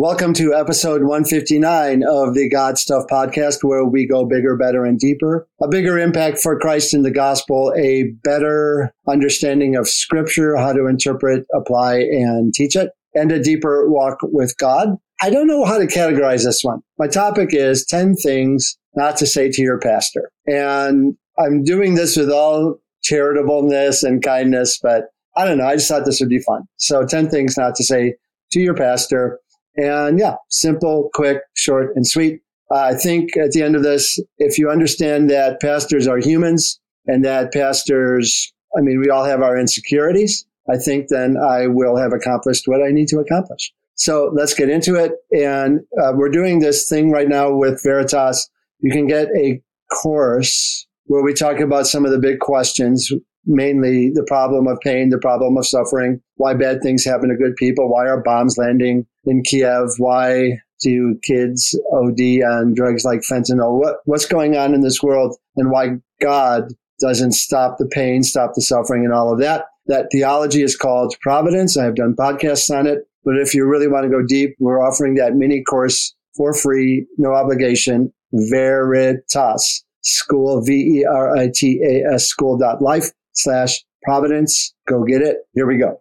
Welcome to episode 159 of the God Stuff podcast, where we go bigger, better, and deeper. A bigger impact for Christ in the gospel, a better understanding of scripture, how to interpret, apply, and teach it, and a deeper walk with God. I don't know how to categorize this one. My topic is 10 things not to say to your pastor. And I'm doing this with all charitableness and kindness, but I don't know. I just thought this would be fun. So 10 things not to say to your pastor. And yeah, simple, quick, short, and sweet. Uh, I think at the end of this, if you understand that pastors are humans and that pastors, I mean, we all have our insecurities, I think then I will have accomplished what I need to accomplish. So let's get into it. And uh, we're doing this thing right now with Veritas. You can get a course where we talk about some of the big questions mainly the problem of pain, the problem of suffering, why bad things happen to good people, why are bombs landing in Kiev, why do kids OD on drugs like fentanyl, what, what's going on in this world, and why God doesn't stop the pain, stop the suffering, and all of that. That theology is called Providence. I have done podcasts on it. But if you really want to go deep, we're offering that mini course for free, no obligation, Veritas School, V E R I T A S School dot life slash Providence. Go get it. Here we go.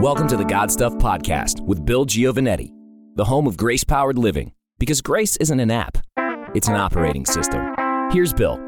Welcome to the God Stuff Podcast with Bill Giovannetti, the home of grace powered living, because grace isn't an app, it's an operating system. Here's Bill.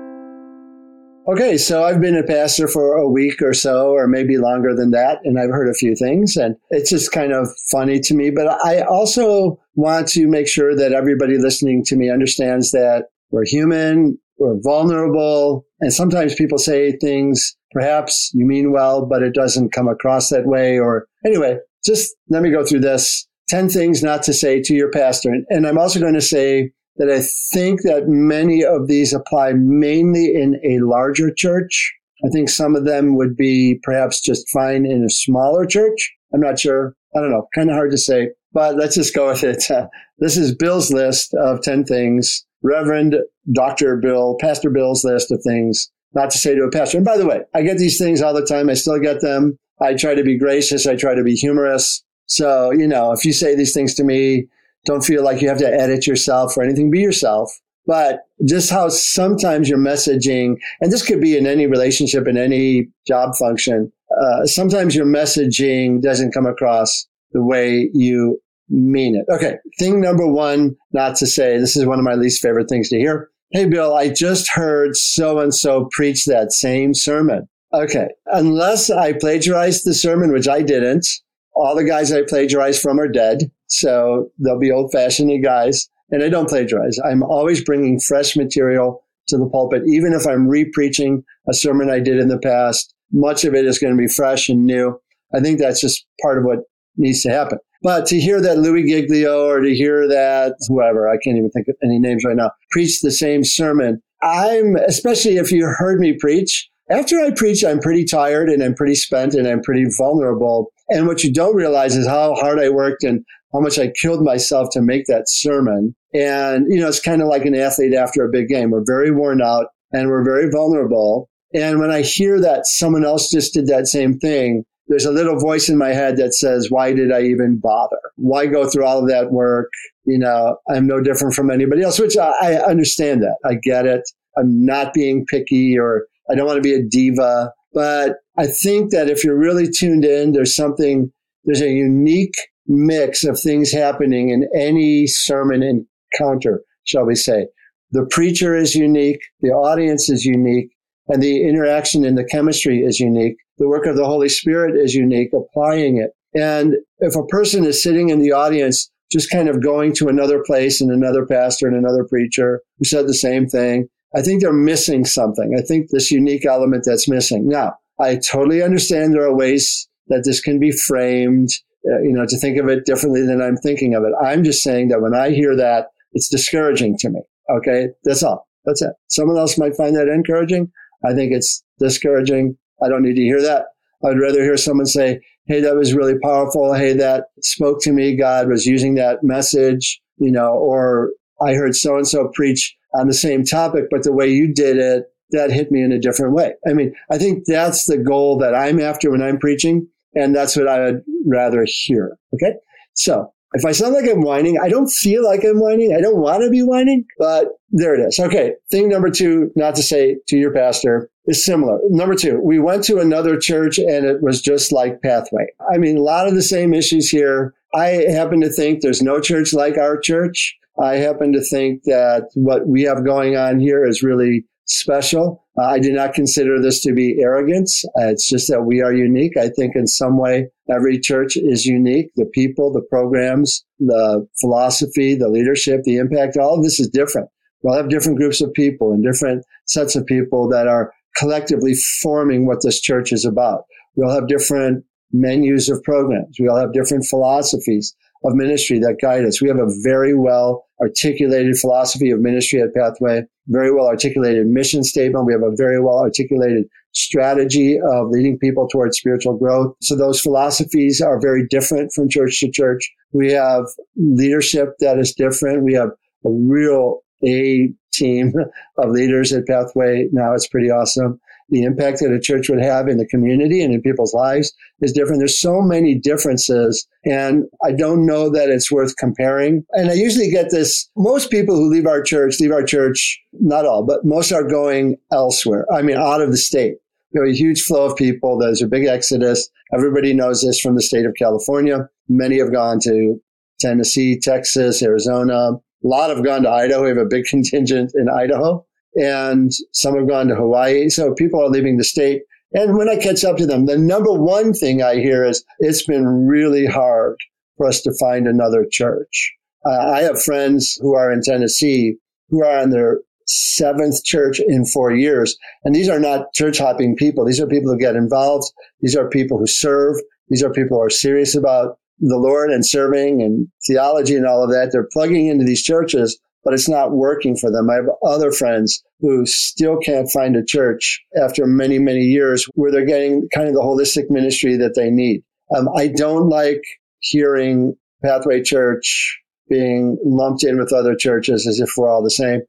Okay, so I've been a pastor for a week or so, or maybe longer than that, and I've heard a few things, and it's just kind of funny to me. But I also want to make sure that everybody listening to me understands that we're human, we're vulnerable, and sometimes people say things, perhaps you mean well, but it doesn't come across that way. Or anyway, just let me go through this 10 things not to say to your pastor. And I'm also going to say that I think that many of these apply mainly in a larger church. I think some of them would be perhaps just fine in a smaller church. I'm not sure. I don't know. Kind of hard to say, but let's just go with it. This is Bill's list of 10 things Reverend Dr. Bill, Pastor Bill's list of things not to say to a pastor. And by the way, I get these things all the time. I still get them. I try to be gracious. I try to be humorous. So, you know, if you say these things to me, don't feel like you have to edit yourself or anything. Be yourself. But just how sometimes your messaging, and this could be in any relationship, in any job function, uh, sometimes your messaging doesn't come across the way you mean it. Okay. Thing number one, not to say, this is one of my least favorite things to hear. Hey, Bill, I just heard so and so preach that same sermon. Okay. Unless I plagiarized the sermon, which I didn't, all the guys I plagiarized from are dead. So they'll be old fashioned guys. And I don't plagiarize. I'm always bringing fresh material to the pulpit, even if I'm re-preaching a sermon I did in the past. Much of it is going to be fresh and new. I think that's just part of what needs to happen. But to hear that Louis Giglio or to hear that whoever, I can't even think of any names right now, preach the same sermon, I'm, especially if you heard me preach, after I preach, I'm pretty tired and I'm pretty spent and I'm pretty vulnerable. And what you don't realize is how hard I worked and how much I killed myself to make that sermon. And, you know, it's kind of like an athlete after a big game. We're very worn out and we're very vulnerable. And when I hear that someone else just did that same thing, there's a little voice in my head that says, why did I even bother? Why go through all of that work? You know, I'm no different from anybody else, which I, I understand that. I get it. I'm not being picky or I don't want to be a diva. But I think that if you're really tuned in, there's something, there's a unique mix of things happening in any sermon encounter, shall we say. The preacher is unique, the audience is unique, and the interaction and the chemistry is unique. The work of the Holy Spirit is unique, applying it. And if a person is sitting in the audience, just kind of going to another place and another pastor and another preacher who said the same thing, I think they're missing something. I think this unique element that's missing. Now, I totally understand there are ways that this can be framed, uh, you know, to think of it differently than I'm thinking of it. I'm just saying that when I hear that, it's discouraging to me. Okay. That's all. That's it. Someone else might find that encouraging. I think it's discouraging. I don't need to hear that. I'd rather hear someone say, Hey, that was really powerful. Hey, that spoke to me. God was using that message, you know, or I heard so and so preach on the same topic, but the way you did it, that hit me in a different way. I mean, I think that's the goal that I'm after when I'm preaching. And that's what I would rather hear. Okay. So If I sound like I'm whining, I don't feel like I'm whining. I don't want to be whining, but there it is. Okay. Thing number two, not to say to your pastor, is similar. Number two, we went to another church and it was just like Pathway. I mean, a lot of the same issues here. I happen to think there's no church like our church. I happen to think that what we have going on here is really special. Uh, I do not consider this to be arrogance. Uh, it's just that we are unique. I think in some way, every church is unique. The people, the programs, the philosophy, the leadership, the impact, all of this is different. We'll have different groups of people and different sets of people that are collectively forming what this church is about. We'll have different menus of programs. We all have different philosophies of ministry that guide us. We have a very well articulated philosophy of ministry at Pathway, very well articulated mission statement. We have a very well articulated strategy of leading people towards spiritual growth. So those philosophies are very different from church to church. We have leadership that is different. We have a real A team of leaders at Pathway. Now it's pretty awesome the impact that a church would have in the community and in people's lives is different. There's so many differences and I don't know that it's worth comparing. And I usually get this, most people who leave our church, leave our church, not all, but most are going elsewhere. I mean, out of the state. Have a huge flow of people. There's a big exodus. Everybody knows this from the state of California. Many have gone to Tennessee, Texas, Arizona. A lot have gone to Idaho. We have a big contingent in Idaho and some have gone to Hawaii. So people are leaving the state. And when I catch up to them, the number one thing I hear is it's been really hard for us to find another church. Uh, I have friends who are in Tennessee who are on their seventh church in four years. And these are not church hopping people. These are people who get involved. These are people who serve. These are people who are serious about the Lord and serving and theology and all of that. They're plugging into these churches but it's not working for them. I have other friends who still can't find a church after many, many years where they're getting kind of the holistic ministry that they need. Um, I don't like hearing Pathway Church being lumped in with other churches as if we're all the same.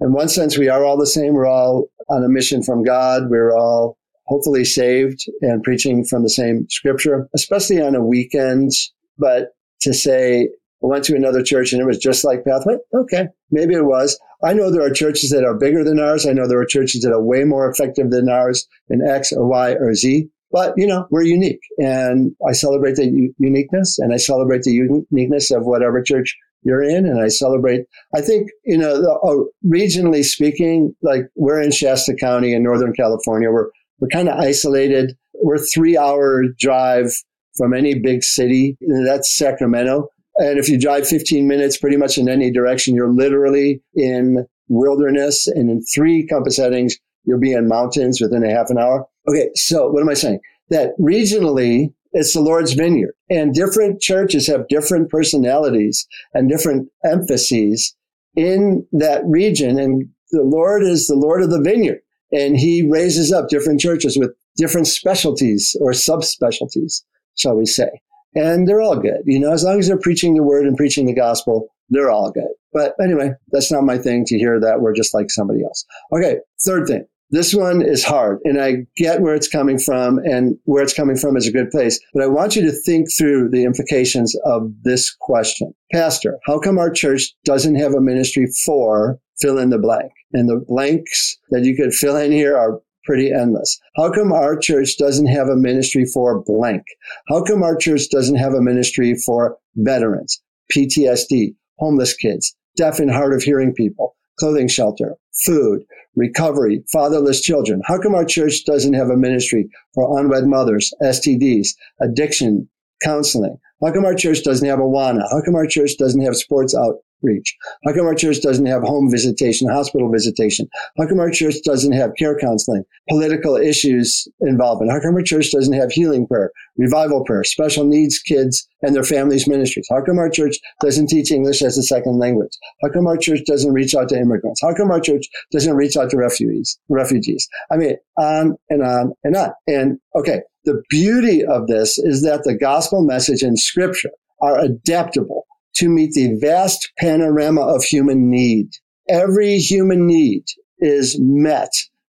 In one sense, we are all the same. We're all on a mission from God. We're all hopefully saved and preaching from the same scripture, especially on a weekend. But to say I went to another church and it was just like Pathway. Okay, maybe it was. I know there are churches that are bigger than ours. I know there are churches that are way more effective than ours in X or Y or Z. But, you know, we're unique. And I celebrate the u- uniqueness and I celebrate the uniqueness of whatever church you're in. And I celebrate, I think, you know, the, uh, regionally speaking, like we're in Shasta County in Northern California. We're, we're kind of isolated. We're three hour drive from any big city. That's Sacramento. And if you drive 15 minutes pretty much in any direction, you're literally in wilderness. And in three compass headings, you'll be in mountains within a half an hour. Okay. So what am I saying? That regionally, it's the Lord's vineyard and different churches have different personalities and different emphases in that region. And the Lord is the Lord of the vineyard and he raises up different churches with different specialties or subspecialties, shall we say and they're all good. You know, as long as they're preaching the word and preaching the gospel, they're all good. But anyway, that's not my thing to hear that we're just like somebody else. Okay, third thing. This one is hard, and I get where it's coming from, and where it's coming from is a good place. But I want you to think through the implications of this question. Pastor, how come our church doesn't have a ministry for fill in the blank? And the blanks that you could fill in here are pretty endless. How come our church doesn't have a ministry for blank? How come our church doesn't have a ministry for veterans, PTSD, homeless kids, deaf and hard of hearing people, clothing shelter, food, recovery, fatherless children? How come our church doesn't have a ministry for unwed mothers, STDs, addiction, counseling? How come our church doesn't have Awana? How come our church doesn't have sports out reach? How come our church doesn't have home visitation, hospital visitation? How come our church doesn't have care counseling, political issues involvement? How come our church doesn't have healing prayer, revival prayer, special needs kids and their families ministries? How come our church doesn't teach English as a second language? How come our church doesn't reach out to immigrants? How come our church doesn't reach out to refugees? Refugees. I mean, on and on and on. And okay, the beauty of this is that the gospel message and scripture are adaptable to meet the vast panorama of human need. Every human need is met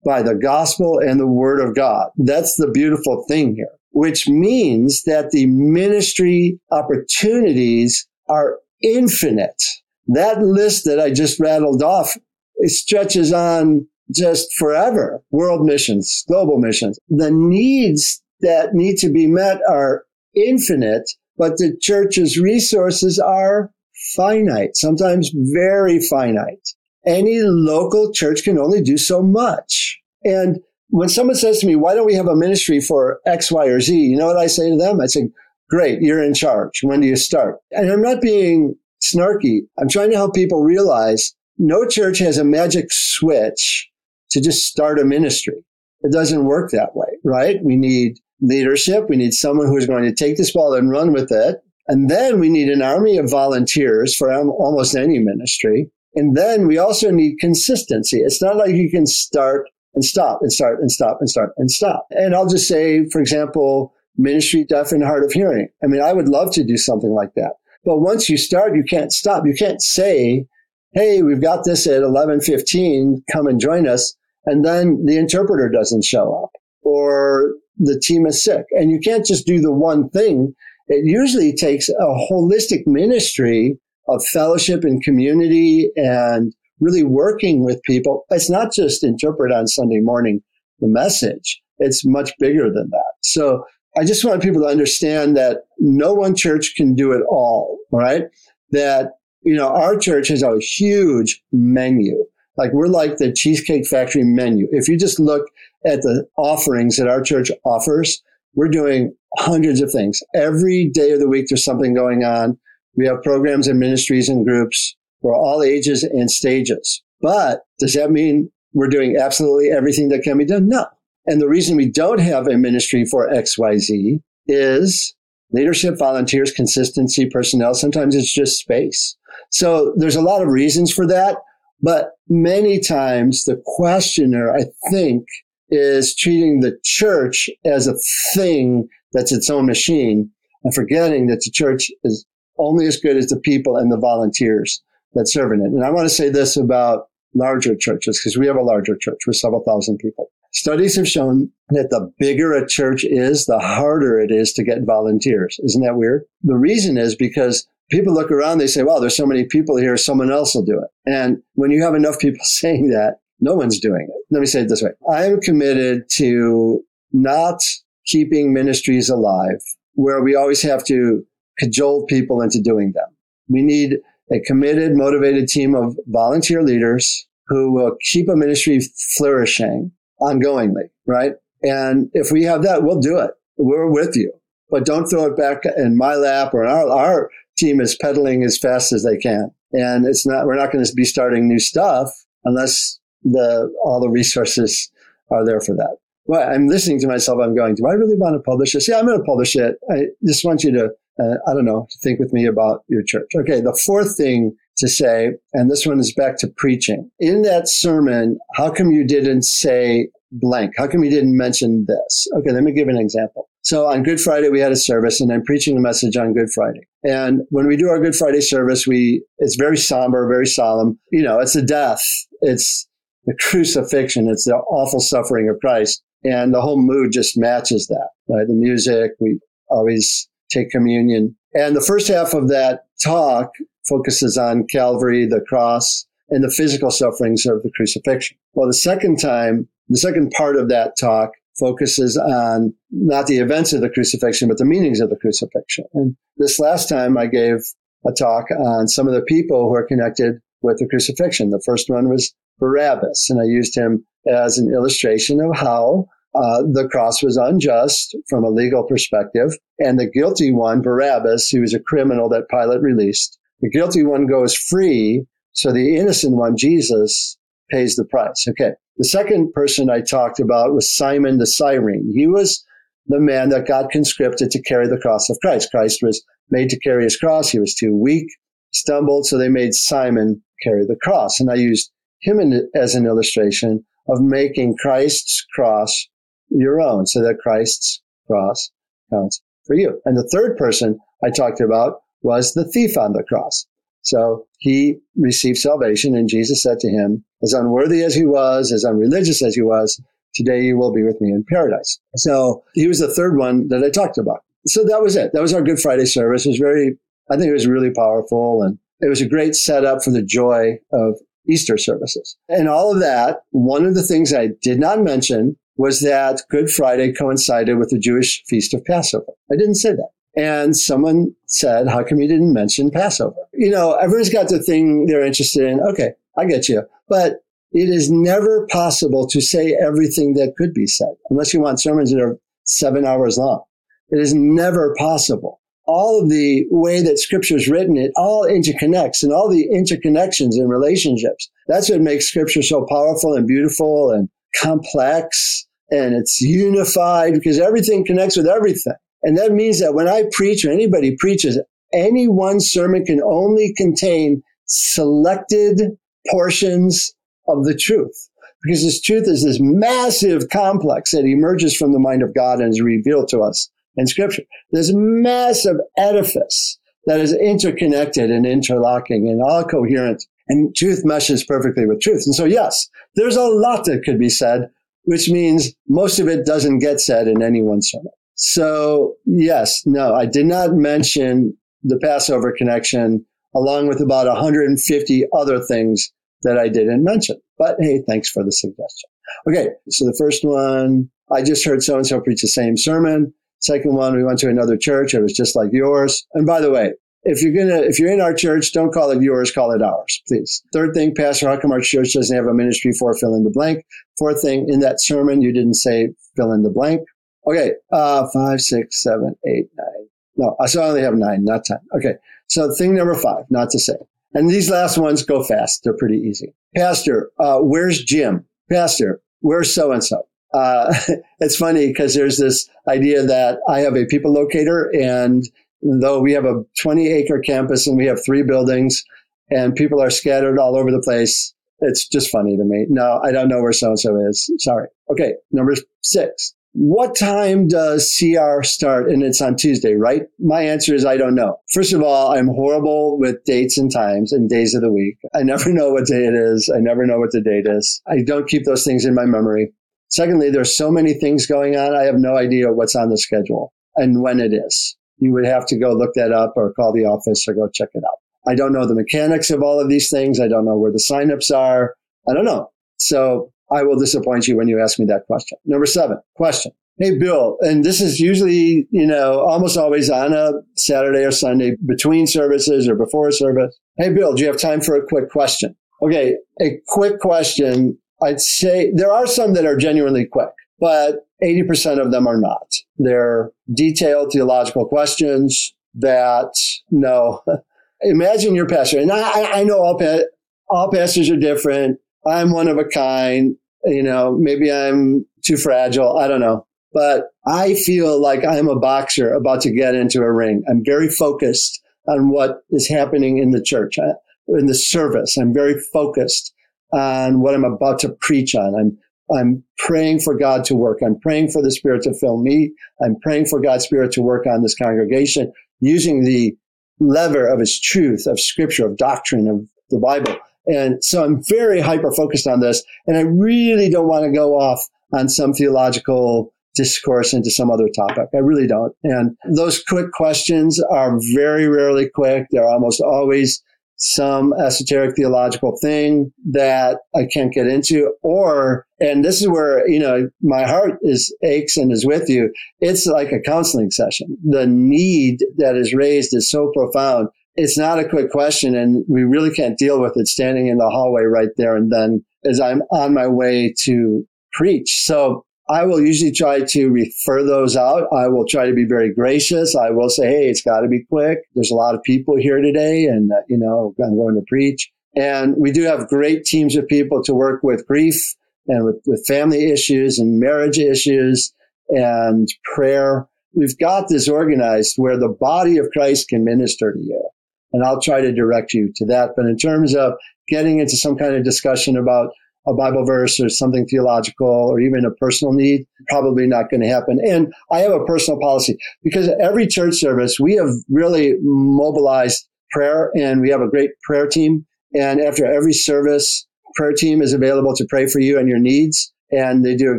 by the gospel and the word of God. That's the beautiful thing here, which means that the ministry opportunities are infinite. That list that I just rattled off stretches on just forever. World missions, global missions. The needs that need to be met are infinite, but the church's resources are finite, sometimes very finite. Any local church can only do so much. And when someone says to me, why don't we have a ministry for X, Y, or Z? You know what I say to them? I say, great, you're in charge. When do you start? And I'm not being snarky. I'm trying to help people realize no church has a magic switch to just start a ministry. It doesn't work that way, right? We need leadership. We need someone who is going to take this ball and run with it. And then we need an army of volunteers for almost any ministry. And then we also need consistency. It's not like you can start and stop and start and stop and start and stop. And I'll just say, for example, ministry deaf and hard of hearing. I mean, I would love to do something like that. But once you start, you can't stop. You can't say, Hey, we've got this at 1115. Come and join us. And then the interpreter doesn't show up or the team is sick. And you can't just do the one thing. It usually takes a holistic ministry of fellowship and community and really working with people. It's not just interpret on Sunday morning the message. It's much bigger than that. So I just want people to understand that no one church can do it all, right? That, you know, our church has a huge menu. Like we're like the Cheesecake Factory menu. If you just look at the offerings that our church offers, we're doing hundreds of things. Every day of the week, there's something going on. We have programs and ministries and groups for all ages and stages. But does that mean we're doing absolutely everything that can be done? No. And the reason we don't have a ministry for XYZ is leadership, volunteers, consistency, personnel. Sometimes it's just space. So there's a lot of reasons for that. But many times the questioner, I think, is treating the church as a thing that's its own machine and forgetting that the church is only as good as the people and the volunteers that serve in it. And I want to say this about larger churches because we have a larger church with several thousand people. Studies have shown that the bigger a church is, the harder it is to get volunteers. Isn't that weird? The reason is because people look around, they say, wow, there's so many people here, someone else will do it. And when you have enough people saying that, no one's doing it. Let me say it this way. I am committed to not keeping ministries alive where we always have to cajole people into doing them. We need a committed, motivated team of volunteer leaders who will keep a ministry flourishing ongoingly, right? And if we have that, we'll do it. We're with you. But don't throw it back in my lap or our, our team is pedaling as fast as they can. And it's not, we're not going to be starting new stuff unless the, all the resources are there for that. Well, I'm listening to myself. I'm going, do I really want to publish this? Yeah, I'm going to publish it. I just want you to, uh, I don't know, to think with me about your church. Okay. The fourth thing to say, and this one is back to preaching. In that sermon, how come you didn't say blank? How come you didn't mention this? Okay, let me give an example. So on Good Friday, we had a service and I'm preaching a message on Good Friday. And when we do our Good Friday service, we, it's very somber, very solemn. You know, it's the death. It's the crucifixion. It's the awful suffering of Christ. And the whole mood just matches that, right? The music, we always take communion. And the first half of that talk focuses on Calvary, the cross, and the physical sufferings of the crucifixion. Well, the second time, the second part of that talk focuses on not the events of the crucifixion, but the meanings of the crucifixion. And this last time I gave a talk on some of the people who are connected with the crucifixion. The first one was Barabbas, and I used him as an illustration of how uh, the cross was unjust from a legal perspective, and the guilty one, Barabbas, who was a criminal that Pilate released, the guilty one goes free, so the innocent one, Jesus, pays the price. Okay. The second person I talked about was Simon the Cyrene. He was the man that got conscripted to carry the cross of Christ. Christ was made to carry his cross. He was too weak, stumbled, so they made Simon carry the cross. And I used him as an illustration of making Christ's cross your own so that Christ's cross counts for you. And the third person I talked about was the thief on the cross. So he received salvation, and Jesus said to him, As unworthy as he was, as unreligious as he was, today you will be with me in paradise. So he was the third one that I talked about. So that was it. That was our Good Friday service. It was very I think it was really powerful and it was a great setup for the joy of Easter services. And all of that, one of the things I did not mention was that Good Friday coincided with the Jewish feast of Passover. I didn't say that. And someone said, How come you didn't mention Passover? You know, everyone's got the thing they're interested in. Okay, I get you. But it is never possible to say everything that could be said unless you want sermons that are seven hours long. It is never possible. All of the way that scripture is written, it all interconnects and all the interconnections and relationships. That's what makes scripture so powerful and beautiful and complex and it's unified because everything connects with everything. And that means that when I preach or anybody preaches, any one sermon can only contain selected portions of the truth. Because this truth is this massive complex that emerges from the mind of God and is revealed to us in scripture. This massive edifice that is interconnected and interlocking and all coherent and truth meshes perfectly with truth. And so, yes, there's a lot that could be said, which means most of it doesn't get said in any one sermon. So, yes, no, I did not mention the Passover connection along with about 150 other things that I didn't mention. But hey, thanks for the suggestion. Okay, so the first one, I just heard so and so preach the same sermon. Second one, we went to another church. It was just like yours. And by the way, if you're gonna, if you're in our church, don't call it yours, call it ours, please. Third thing, Pastor, how come our church doesn't have a ministry for fill in the blank? Fourth thing, in that sermon, you didn't say fill in the blank. Okay, uh, five, six, seven, eight, nine. No, I so I only have nine, not ten. Okay, so thing number five, not to say. And these last ones go fast; they're pretty easy. Pastor, uh, where's Jim? Pastor, where's so and so? Uh, it's funny because there's this idea that I have a people locator, and though we have a 20 acre campus and we have three buildings, and people are scattered all over the place, it's just funny to me. No, I don't know where so and so is. Sorry. Okay, number six what time does CR start? And it's on Tuesday, right? My answer is I don't know. First of all, I'm horrible with dates and times and days of the week. I never know what day it is. I never know what the date is. I don't keep those things in my memory. Secondly, there's so many things going on. I have no idea what's on the schedule and when it is. You would have to go look that up or call the office or go check it out. I don't know the mechanics of all of these things. I don't know where the signups are. I don't know. So I will disappoint you when you ask me that question. Number seven, question. Hey, Bill, and this is usually, you know, almost always on a Saturday or Sunday between services or before a service. Hey, Bill, do you have time for a quick question? Okay, a quick question. I'd say there are some that are genuinely quick, but 80% of them are not. They're detailed theological questions that, no, imagine your pastor. And I, I know all, pa- all pastors are different. I'm one of a kind. You know, maybe I'm too fragile. I don't know. But I feel like I'm a boxer about to get into a ring. I'm very focused on what is happening in the church, uh, in the service. I'm very focused on what I'm about to preach on. I'm I'm praying for God to work. I'm praying for the Spirit to fill me. I'm praying for God's Spirit to work on this congregation using the lever of His truth, of Scripture, of doctrine, of the Bible. And so I'm very hyper focused on this. And I really don't want to go off on some theological discourse into some other topic. I really don't. And those quick questions are very rarely quick. They're almost always some esoteric theological thing that I can't get into or and this is where you know my heart is aches and is with you. It's like a counseling session. The need that is raised is so profound. It's not a quick question and we really can't deal with it standing in the hallway right there and then as I'm on my way to preach. So I will usually try to refer those out. I will try to be very gracious. I will say, Hey, it's got to be quick. There's a lot of people here today and, uh, you know, I'm going to preach. And we do have great teams of people to work with grief and with, with family issues and marriage issues and prayer. We've got this organized where the body of Christ can minister to you and I'll try to direct you to that. But in terms of getting into some kind of discussion about a Bible verse or something theological or even a personal need, probably not going to happen. And I have a personal policy because every church service, we have really mobilized prayer and we have a great prayer team. And after every service, prayer team is available to pray for you and your needs. And they do a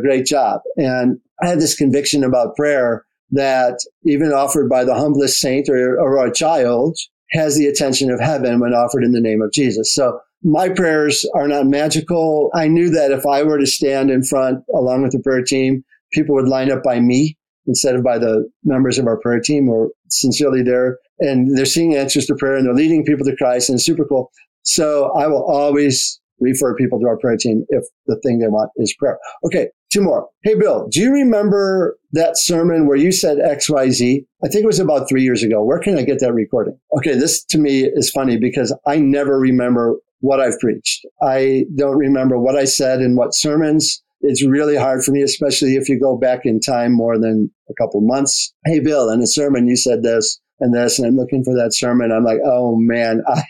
great job. And I had this conviction about prayer that even offered by the humblest saint or, or a child has the attention of heaven when offered in the name of Jesus. So my prayers are not magical. I knew that if I were to stand in front along with the prayer team, people would line up by me instead of by the members of our prayer team or sincerely there and they're seeing answers to prayer and they're leading people to Christ and it's super cool. So I will always refer people to our prayer team if the thing they want is prayer. Okay, two more. Hey, Bill, do you remember that sermon where you said XYZ? I think it was about three years ago. Where can I get that recording? Okay, this to me is funny because I never remember what I've preached. I don't remember what I said in what sermons. It's really hard for me, especially if you go back in time more than a couple months. Hey, Bill, in a sermon, you said this and this, and I'm looking for that sermon. I'm like, oh man, I,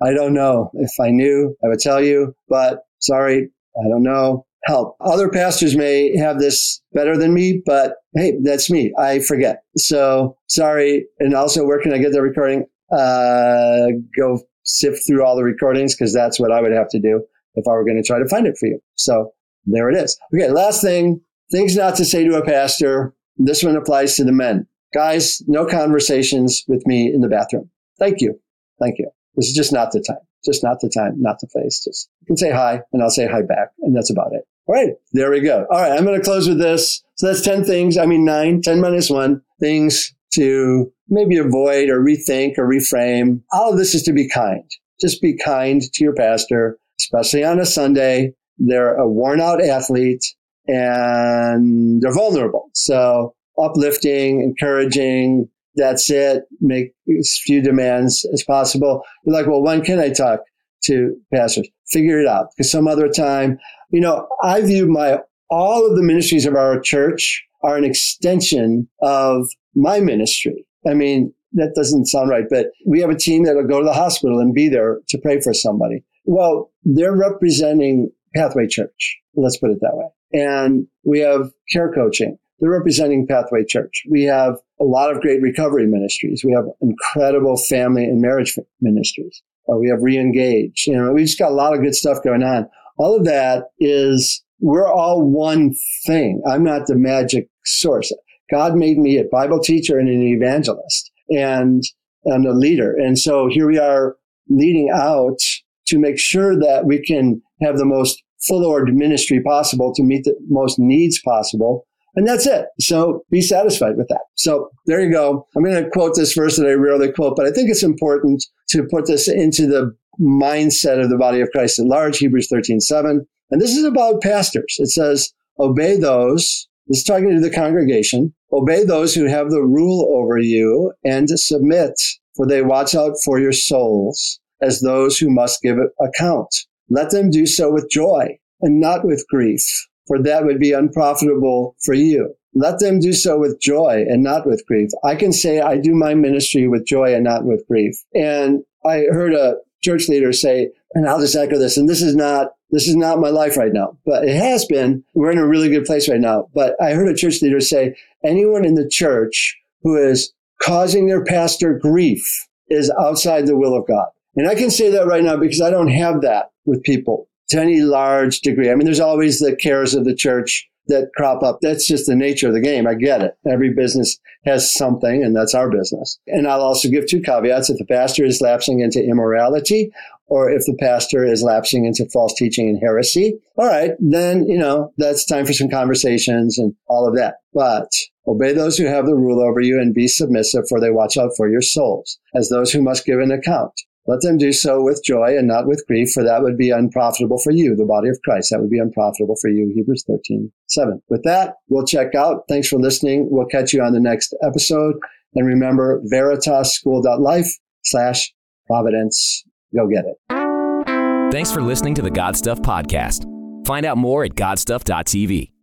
I don't know. If I knew, I would tell you, but sorry, I don't know. Help. Other pastors may have this better than me, but hey, that's me. I forget. So sorry. And also, where can I get the recording? Uh, go sift through all the recordings because that's what I would have to do if I were going to try to find it for you. So there it is. Okay. Last thing, things not to say to a pastor. This one applies to the men. Guys, no conversations with me in the bathroom. Thank you. Thank you. This is just not the time. Just not the time, not the place. Just you can say hi and I'll say hi back. And that's about it. All right. There we go. All right. I'm going to close with this. So that's 10 things. I mean, nine, 10 minus one things to maybe avoid or rethink or reframe. All of this is to be kind. Just be kind to your pastor, especially on a Sunday. They're a worn out athlete and they're vulnerable. So uplifting, encouraging. That's it. Make as few demands as possible. You're like, well, when can I talk to pastors? Figure it out. Because some other time, you know, I view my, all of the ministries of our church are an extension of my ministry. I mean, that doesn't sound right, but we have a team that'll go to the hospital and be there to pray for somebody. Well, they're representing Pathway Church. Let's put it that way. And we have care coaching. They're representing Pathway Church. We have a lot of great recovery ministries. We have incredible family and marriage ministries. Uh, we have Reengage. You know, we just got a lot of good stuff going on. All of that is we're all one thing. I'm not the magic source. God made me a Bible teacher and an evangelist and, and a leader. And so here we are leading out to make sure that we can have the most full ministry possible to meet the most needs possible and that's it. So be satisfied with that. So there you go. I'm going to quote this verse that I rarely quote, but I think it's important to put this into the mindset of the body of Christ at large, Hebrews 13, 7. And this is about pastors. It says, obey those, this is talking to the congregation, obey those who have the rule over you and submit, for they watch out for your souls as those who must give account. Let them do so with joy and not with grief for that would be unprofitable for you. Let them do so with joy and not with grief. I can say I do my ministry with joy and not with grief. And I heard a church leader say, and I'll just echo this, and this is not this is not my life right now, but it has been. We're in a really good place right now. But I heard a church leader say, anyone in the church who is causing their pastor grief is outside the will of God. And I can say that right now because I don't have that with people to any large degree. I mean, there's always the cares of the church that crop up. That's just the nature of the game. I get it. Every business has something, and that's our business. And I'll also give two caveats. If the pastor is lapsing into immorality, or if the pastor is lapsing into false teaching and heresy, all right, then, you know, that's time for some conversations and all of that. But obey those who have the rule over you and be submissive, for they watch out for your souls, as those who must give an account. Let them do so with joy and not with grief, for that would be unprofitable for you, the body of Christ. That would be unprofitable for you, Hebrews 13, 7. With that, we'll check out. Thanks for listening. We'll catch you on the next episode. And remember, veritasschool.life slash providence. Go get it. Thanks for listening to the God Stuff Podcast. Find out more at godstuff.tv.